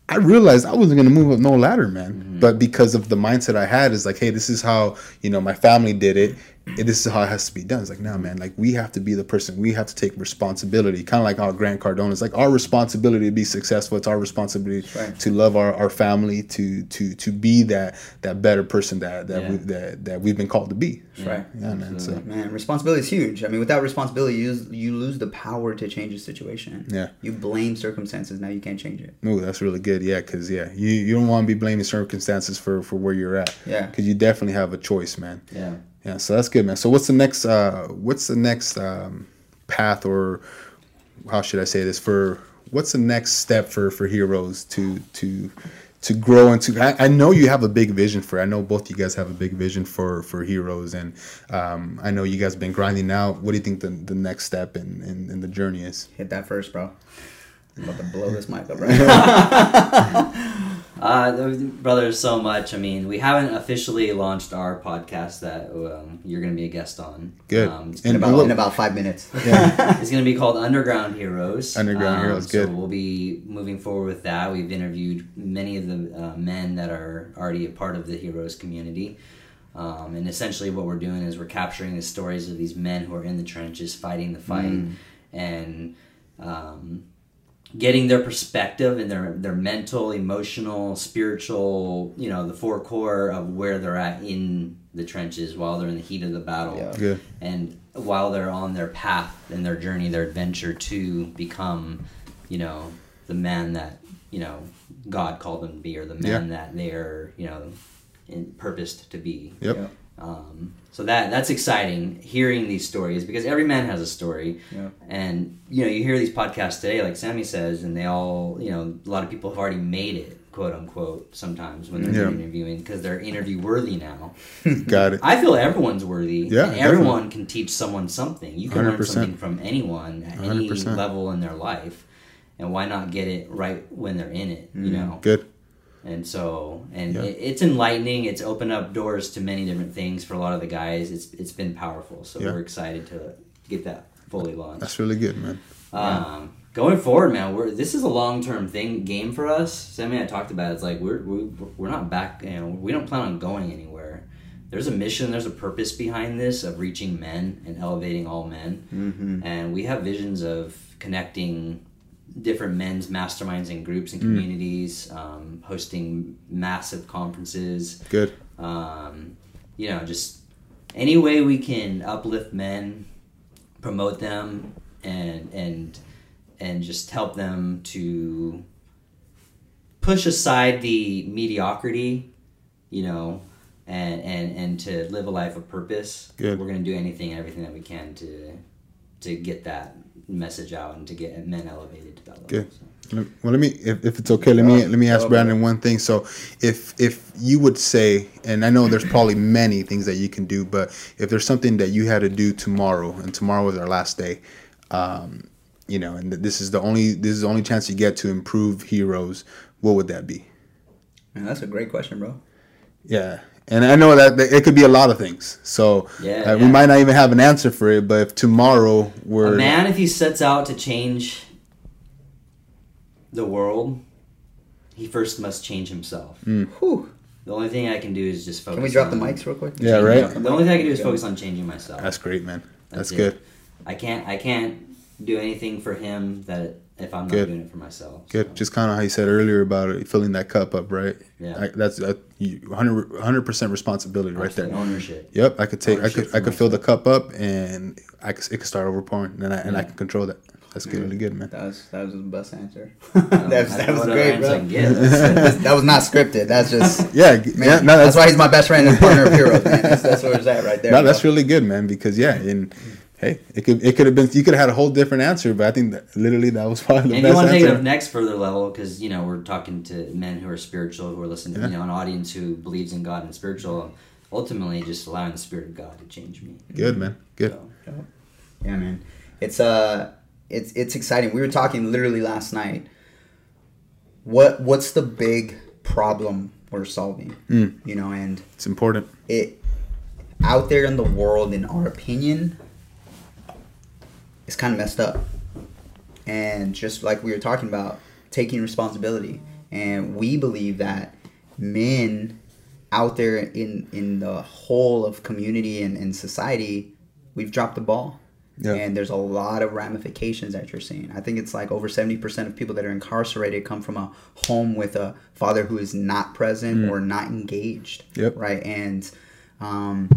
I realized I wasn't gonna move up no ladder, man. Mm-hmm. But because of the mindset I had, is like, hey, this is how you know my family did it. This is how it has to be done. It's like, no, man. Like we have to be the person. We have to take responsibility. Kind of like how Grant Cardone is like our responsibility to be successful. It's our responsibility right. to love our, our family, to to to be that that better person that that Yeah. we, that that we've been called to be. Right. Yeah, man. So Man, responsibility is huge. I mean, without responsibility, you lose, you lose the power to change a situation. Yeah. You blame circumstances, now you can't change it. Ooh, that's really good. Yeah, because yeah, you, you don't want to be blaming circumstances for for where you're at. Yeah. Because you definitely have a choice, man. Yeah. Yeah. So that's good, man. So what's the next? uh What's the next um, path, or how should I say this? For what's the next step for for heroes to to to grow into? I, I know you have a big vision for. I know both you guys have a big vision for for heroes, and um, I know you guys have been grinding out. What do you think the the next step in in, in the journey is? Hit that first, bro. I'm about to blow this mic up right. Uh, brother, so much. I mean, we haven't officially launched our podcast that um, you're going to be a guest on. Good. Um, it's, in, about, what- in about five minutes. Yeah. it's going to be called Underground Heroes. Underground Um, Heroes, good. So we'll be moving forward with that. We've interviewed many of the uh, men that are already a part of the Heroes community. Um, and essentially, what we're doing is we're capturing the stories of these men who are in the trenches fighting the fight Mm. and um, getting their perspective and their, their mental, emotional, spiritual, you know, the four core of where they're at in the trenches while they're in the heat of the battle Yeah. Good. and while they're on their path and their journey, their adventure to become, you know, the man that you know God called them to be, or the man that they're you know in, purposed to be. Yep. Yeah. Um, so that that's exciting hearing these stories because every man has a story, Yeah. and you know you hear these podcasts today, like Sammy says, and they all you know a lot of people have already made it, quote unquote. Sometimes when they're Yeah. interviewing because they're interview worthy now. Got it. I feel everyone's worthy. Yeah, and everyone can teach someone something. You can learn 100%. something from anyone at any 100%. level in their life, and why not get it right when they're in it? You know. Good. And so, and Yeah. it, it's enlightening. It's opened up doors to many different things for a lot of the guys. It's it's been powerful. So Yeah. we're excited to get that fully launched. That's really good, man. Um, going forward, man, we're this is a long term thing game for us. Sammy I talked about. It. It's like we're we, we're not back. You know, we don't plan on going anywhere. There's a mission. There's a purpose behind this of reaching men and elevating all men. Mm-hmm. And we have visions of connecting different men's masterminds and groups and communities, um, hosting massive conferences. Good. Um, you know, just any way we can uplift men, promote them, and and and just help them to push aside the mediocrity, you know, and and and to live a life of purpose. Good. We're gonna do anything and everything that we can to to get that message out and to get men elevated to that level. Good. So. Well, let me, if, if it's okay, let me let me ask Brandon one thing. So, if if you would say, and I know there's probably many things that you can do, but if there's something that you had to do tomorrow, and tomorrow is our last day, um, you know, and this is the only this is the only chance you get to improve heroes, what would that be? Man, that's a great question, bro. Yeah. And I know that that it could be a lot of things. So Yeah, uh, we might not even have an answer for it. But if tomorrow we're A man, if he sets out to change the world, he first must change himself. Whew. The only thing I can do is just focus. Can we drop the mics real quick? Yeah, right. The only thing I can do is focus on changing myself. that's great, man. That's, it. good. I can't. I can't do anything for him that if I'm not Good. doing it for myself. Good. So, Just kind of how you said earlier about it, filling that cup up, right? Yeah. I, that's a 100 percent responsibility right there. Ownership. Yep. I could take. I could. for I could fill the cup up, and I could. It could start overpouring, and I and I can control that. That's good. Really good, man. That was that was the best answer. Um, that was, that was great, bro. answer I that was not scripted. That's just Yeah. man, yeah. No, that's, that's, why he's my best friend and partner of heroes, man. That's, that's where it's at right there. no, that's really good, man. Because yeah, and hey, it could it could have been you could have had a whole different answer, but I think that literally that was probably the And if you want to take it up next further level, because you know we're talking to men who are spiritual, who are listening, Yeah. you know, an audience who believes in God and spiritual. Ultimately, just allowing the Spirit of God to change me. Good, man. Good. So, Yeah, man. It's uh it's it's exciting. We were talking literally last night. What what's the big problem we're solving? Mm. You know, and It's important. it out there in the world, in our opinion, it's kind of messed up. And just like we were talking about, taking responsibility, and we believe that men out there in in the whole of community and, and society, we've dropped the ball. Yeah. And there's a lot of ramifications that you're seeing. I think it's like over 70% of people that are incarcerated come from a home with a father who is not present or not engaged. Yep. Right. And um,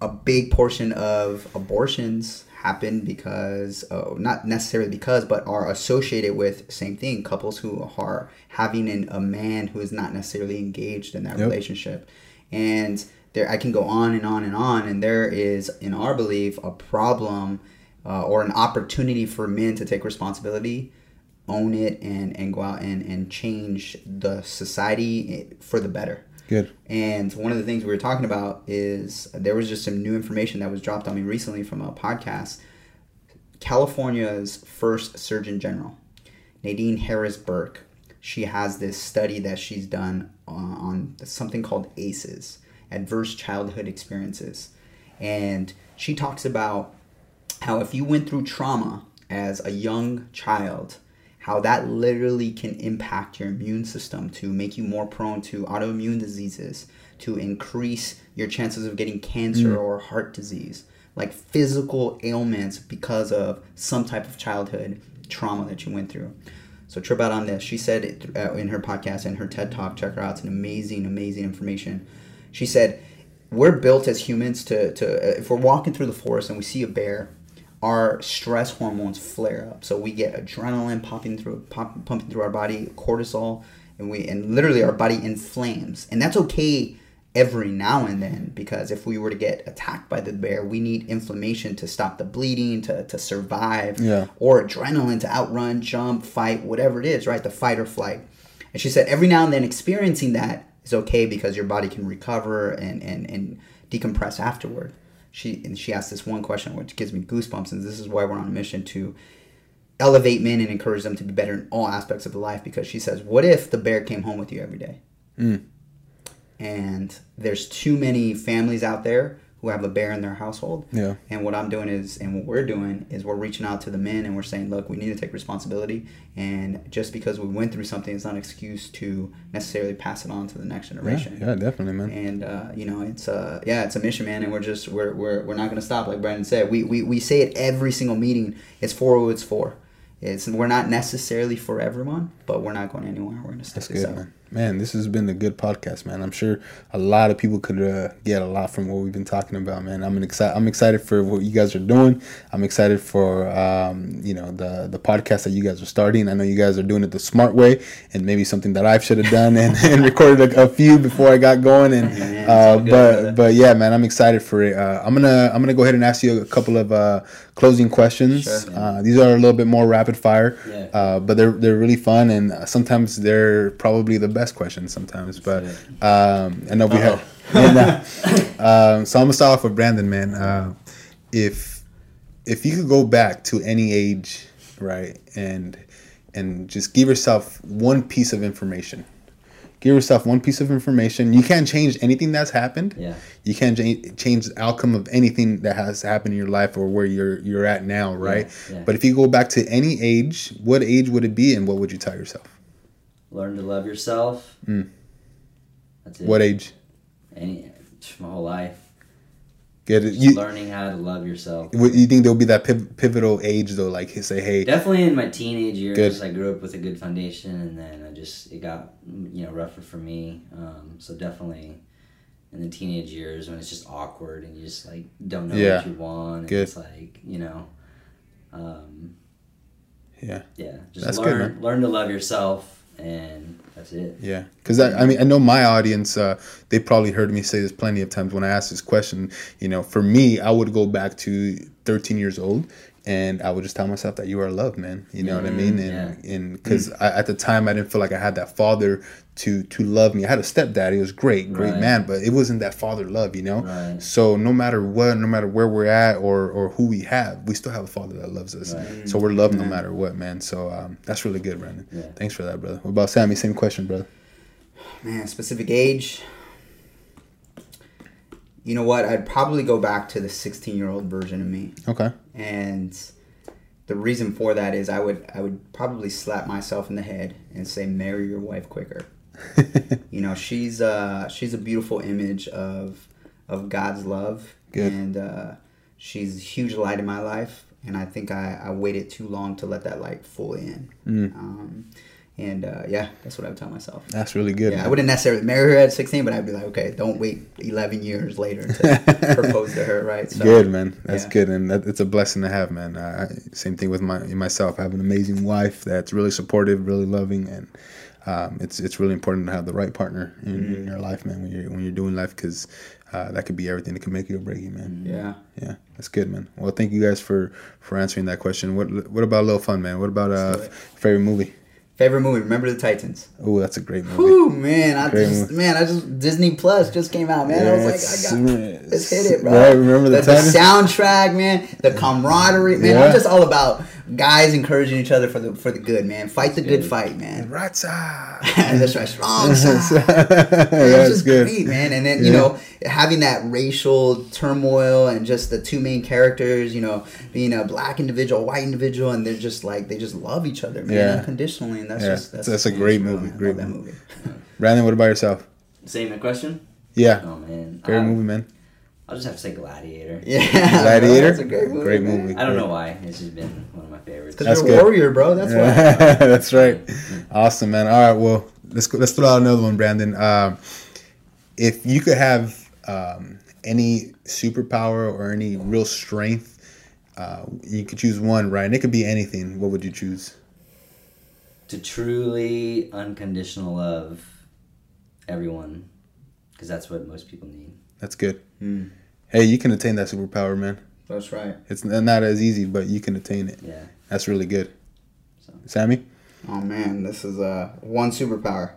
a big portion of abortions happen because, uh, not necessarily because, but are associated with same thing couples who are having an, a man who is not necessarily engaged in that Yep. relationship. And there, I can go on and on and on. And there is, in our belief, a problem uh, or an opportunity for men to take responsibility, own it, and, and go out and, and change the society for the better. Good. And one of the things we were talking about is there was just some new information that was dropped on me recently from a podcast. California's first Surgeon General, Nadine Harris Burke, she has this study that she's done on, on something called ACEs, Adverse Childhood Experiences. And she talks about how if you went through trauma as a young child, how that literally can impact your immune system to make you more prone to autoimmune diseases, to increase your chances of getting cancer or heart disease, like physical ailments because of some type of childhood trauma that you went through. So trip out on this. She said it, uh, in her podcast and her TED talk. Check her out. It's an amazing, amazing information. She said, "We're built as humans to to uh, if we're walking through the forest and we see a bear, our stress hormones flare up. So we get adrenaline popping through, pop, pumping through our body, cortisol, and we and literally our body inflames. And that's okay every now and then because if we were to get attacked by the bear, we need inflammation to stop the bleeding, to, to survive, Yeah. or adrenaline to outrun, jump, fight, whatever it is, right? The fight or flight. And she said every now and then experiencing that is okay because your body can recover and, and, and decompress afterward. She and she asked this one question which gives me goosebumps, and this is why we're on a mission to elevate men and encourage them to be better in all aspects of the life because she says, What if the bear came home with you every day? Mm. And there's too many families out there who have a bear in their household. Yeah. And what I'm doing is, and what we're doing is, we're reaching out to the men and we're saying, look, we need to take responsibility. And just because we went through something it's not an excuse to necessarily pass it on to the next Yeah, generation. yeah, definitely, man. And uh, you know, it's uh, yeah, it's a mission, man, and we're just we're we're, we're not gonna stop. Like Brandon said, we, we we say it every single meeting. It's for who it's for. It's we're not necessarily for everyone, but we're not going anywhere. We're gonna stick That's this good, out. man. Man, this has been a good podcast, man. I'm sure a lot of people could uh, get a lot from what we've been talking about, man. I'm excited. I'm excited for what you guys are doing. I'm excited for um, you know the the podcast that you guys are starting. I know you guys are doing it the smart way, and maybe something that I should have done and, and recorded a, a few before I got going. And uh, good, but brother. but yeah, man, I'm excited for it. Uh, I'm gonna I'm gonna go ahead and ask you a couple of uh, closing questions. Sure. Uh, these are a little bit more rapid fire, Yeah. uh, but they're they're really fun, and sometimes they're probably the best questions. Sometimes, but um, I know we have. uh, um, so I'm gonna start off with Brandon, man. Uh, if if you could go back to any age, right, and and just give yourself one piece of information. Give yourself one piece of information. You can't change anything that's happened. Yeah. You can't cha- change the outcome of anything that has happened in your life or where you're you're at now, right? yeah. But if you go back to any age, what age would it be, and what would you tell yourself? Learn to love yourself. Mm. That's it. What age? Any my whole life. Get it? You, learning how to love yourself. what- you think there'll be that piv- pivotal age though? Like say, hey, Definitely in my teenage years, Good. I grew up with a good foundation, and then I just it got you know rougher for me. Um, so definitely in the teenage years when it's just awkward and you just like don't know Yeah. what you want. And Good. It's like you know, um, yeah, yeah, just That's learn man. learn to love yourself, and that's it. yeah. Because I, I mean, I know my audience. Uh, they probably heard me say this plenty of times when I asked this question. You know, for me, I would go back to 13 years old. And I would just tell myself that you are loved, man. You know what I mean? Mm-hmm. And yeah. and mm. because at the time I didn't feel like I had that father to to love me. I had a stepdad. He was great, great Right. man, but it wasn't that father love, you know. Right. So no matter what, no matter where we're at or or who we have, we still have a father that loves us. Right. So we're loved no mm-hmm. matter what, man. So um, that's really good, Brandon. Yeah. Thanks for that, brother. What about Sammy? Same question, brother. Man, specific age. You know what? I'd probably go back to the 16 year old version of me. Okay. And the reason for that is I would I would probably slap myself in the head and say marry your wife quicker. you know, she's uh she's a beautiful image of of God's love Good. and uh, she's a huge light in my life and I think I, I waited too long to let that light fully in. Mm. Um, and uh, yeah, that's what I would tell myself. That's really good. Yeah, I wouldn't necessarily marry her at 16, but I'd be like, okay, don't wait 11 years later to propose to her, right? So, good man that's yeah. good and that, it's a blessing to have man I, I- same thing with my myself i have an amazing wife that's really supportive really loving and um, it's it's really important to have the right partner in, Mm-hmm. in your life man when you're when you're doing life because uh, that could be everything that can make you or break you man Yeah. yeah that's good man well thank you guys for for answering that question what what about a little fun man what about uh Let's do it. favorite movie Favorite movie? Remember the Titans. oh that's a great movie Whew, man! I Great just movie. man, I just Disney Plus just came out, man. I was like, I got let's hit it, bro. Right, remember the the, the soundtrack, man. The camaraderie, man. Yeah. I'm just all about guys encouraging each other for the for the good, man. Fight the good good. fight, man. right side That's right, strong side. that's just good great, man. And then you know having that racial turmoil and just the two main characters, you know, being a black individual, white individual, and they're just like they just love each other, man, Yeah. unconditionally. And that's Yeah, just that's, that's a great movie, great movie. movie. brandon what about yourself Same question. yeah Oh man, great Um, movie man I'll just have to say Gladiator. Yeah, Gladiator? that's a great movie. Great movie. I don't know why. It's just been one of my favorites. Because That's you're a good. warrior, bro. That's why. That's right. Awesome, man. All right, well, let's go, let's throw out another one, Brandon. Um, if you could have um, any superpower or any real strength, uh, you could choose one, right? And it could be anything. What would you choose? to truly unconditional love everyone because that's what most people need. That's good. Mm, Hey, you can attain that superpower, man. that's right. It's not as easy, but you can attain it. Yeah. That's really good. So. Sammy? Oh man, this is uh, one superpower.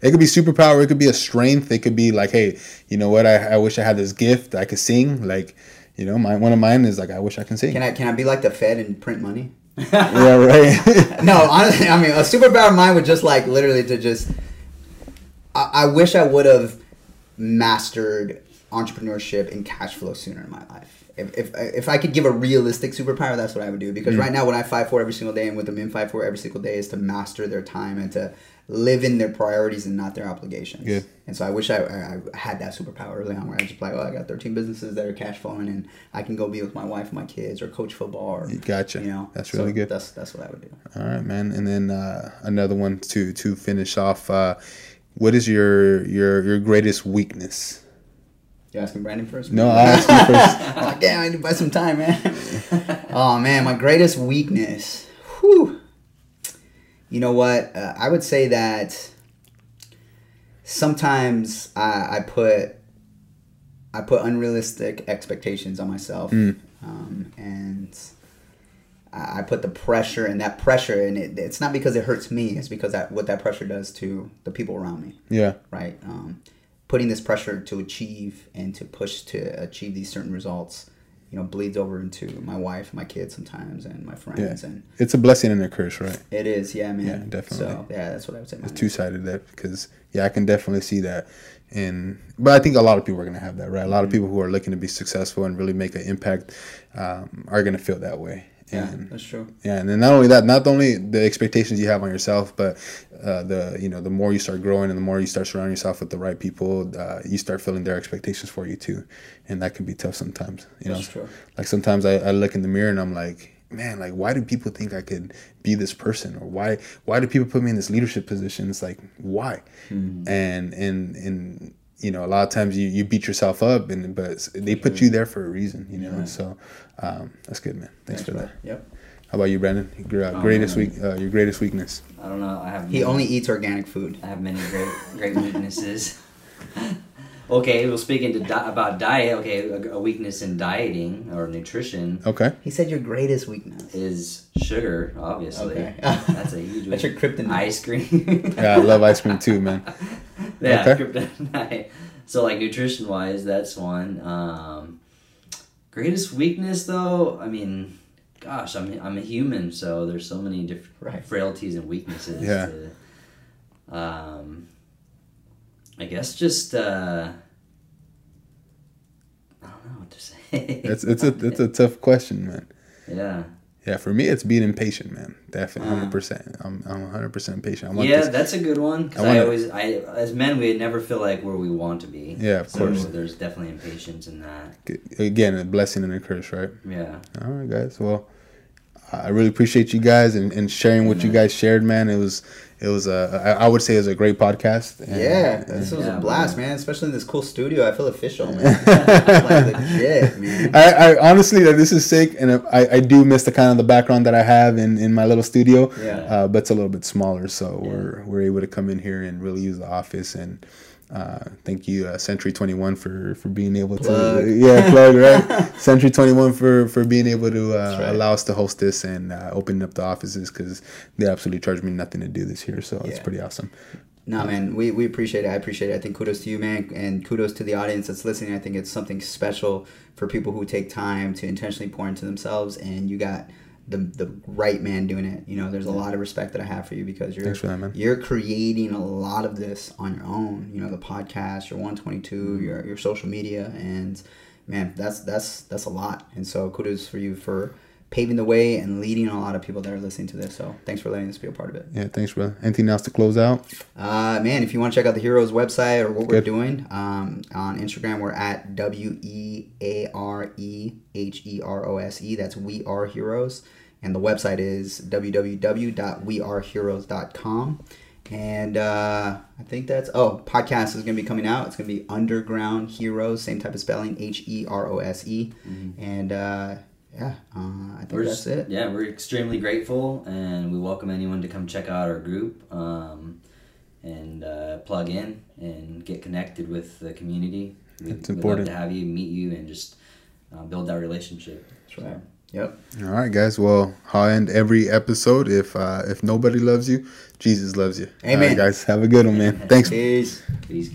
It could be superpower. It could be a strength. It could be like, hey, you know what? I, I wish I had this gift. I could sing. Like, you know, my one of mine is like, I wish I can sing. Can I can I be like the Fed and print money? yeah, right. no, honestly, I mean, a superpower of mine would just like literally to just. I, I wish I would have mastered entrepreneurship and cash flow sooner in my life. If, if, if I could give a realistic superpower, that's what I would do. Because right now, what I fight for every single day and what the men fight for every single day is to master their time and to live in their priorities and not their obligations. Good. And so I wish I, I, had that superpower early on where I just like, oh, I got 13 businesses that are cash flowing and I can go be with my wife and my kids or coach football or, Gotcha. you know. That's So really good. That's, that's what I would do. All right, man. And then uh, another one to to finish off. Uh, what is your your your greatest weakness? You asking Brandon first? No, I'll ask you first. I'm like, damn, I need to buy some time, man. oh man, my greatest weakness. Whew. You know what? Uh, I would say that sometimes I, I put I put unrealistic expectations on myself, um, and I I put the pressure and that pressure, and it, it's not because it hurts me. It's because that what that pressure does to the people around me Yeah. right? Um, putting this pressure to achieve and to push to achieve these certain results, you know, bleeds over into my wife, my kids sometimes, and my friends, and It's a blessing and a curse, right? it is, yeah, man. Yeah, definitely. So yeah, that's what I would say. It's two sided that because yeah, I can definitely see that. And but I think a lot of people are gonna have that, right? A lot of people who are looking to be successful and really make an impact um, are gonna feel that way. Yeah, And that's true. Yeah, and then not only that, not only the expectations you have on yourself, but uh, the you know the more you start growing and the more you start surrounding yourself with the right people, uh, you start feeling their expectations for you too, and that can be tough sometimes. You That's know, true. like sometimes I, I look in the mirror and I'm like, man, like why do people think I could be this person, or why why do people put me in this leadership position? It's like why, Mm-hmm. and and and you know a lot of times you, you beat yourself up, and but they put you there for a reason, you know. So um, that's good, man. Thanks, for that. Yep. How about you, Brandon? Your uh, Oh, greatest man. weak, uh, your greatest weakness. I don't know. I have. He many- only eats organic food. I have many great great weaknesses. okay, well, speaking to di- about diet, okay, a, a weakness in dieting or nutrition Okay. He said your greatest weakness. is sugar. Obviously, Okay. that's a huge. That's your kryptonite. Ice cream. Yeah, I love ice cream too, man. yeah, Okay. kryptonite. So like nutrition wise, that's one. Um, greatest weakness though, I mean, gosh, I'm I'm a human, so there's so many different Right. frailties and weaknesses. Yeah. To, um, I guess just uh, I don't know what to say. It's it's a it's a tough question, man. yeah. Yeah, for me, it's being impatient, man. Definitely, hundred percent. I'm I'm hundred percent patient. Yeah, this. that's a good one because I I, always, I as men, we never feel like where we want to be. Yeah, of so course. There's definitely impatience in that. Again, a blessing and a curse, right? Yeah. All right, guys. Well, I really appreciate you guys and, and sharing what you mm-hmm. guys shared, man. It was it was a I would say it was a great podcast. And- Yeah, this was Yeah, a blast, man. man. Especially in this cool studio. I feel official, man. like legit, man. I, I honestly like this is sick, and I, I do miss the kind of the background that I have in, in my little studio. Yeah. Uh, but it's a little bit smaller, so Yeah. we're we're able to come in here and really use the office. And uh, thank you, uh, Century Twenty One, for for being able Plug. to yeah plug right. Century Twenty One for for being able to uh, right. allow us to host this and uh, opening up the offices because they absolutely charged me nothing to do this here, so it's pretty awesome. No, man, we, we appreciate it. I appreciate it. I think kudos to you, man, and kudos to the audience that's listening. I think it's something special for people who take time to intentionally pour into themselves, and you got the the right man doing it. You know, there's a lot of respect that I have for you because you're for that, you're creating a lot of this on your own. You know, the podcast, your 122, Mm-hmm. your your social media, and man, that's that's that's a lot. And so kudos for you for paving the way and leading a lot of people that are listening to this. So thanks for letting us be a part of it. Yeah, thanks, brother. Anything else to close out? Uh, man, if you want to check out the Heroes website or what we're doing, um, on Instagram we're at W E A R E H E R O S E. That's We Are Heroes. And the website is www.weareheroes.com. And uh, I think that's, oh, podcast is going to be coming out. It's going to be Underground Heroes, same type of spelling, H E R O S E. And uh, yeah, uh, I think We're that's just- it. Yeah, we're extremely grateful, and we welcome anyone to come check out our group. Um, and uh, plug in and get connected with the community. We, That's We'd important. love to have you meet you and just uh, build that relationship. That's right. Yep. All right, guys. Well, I'll end every episode. If uh, if nobody loves you, Jesus loves you. Amen. right, guys. Have a good one, man. Thanks. Peace. Peace.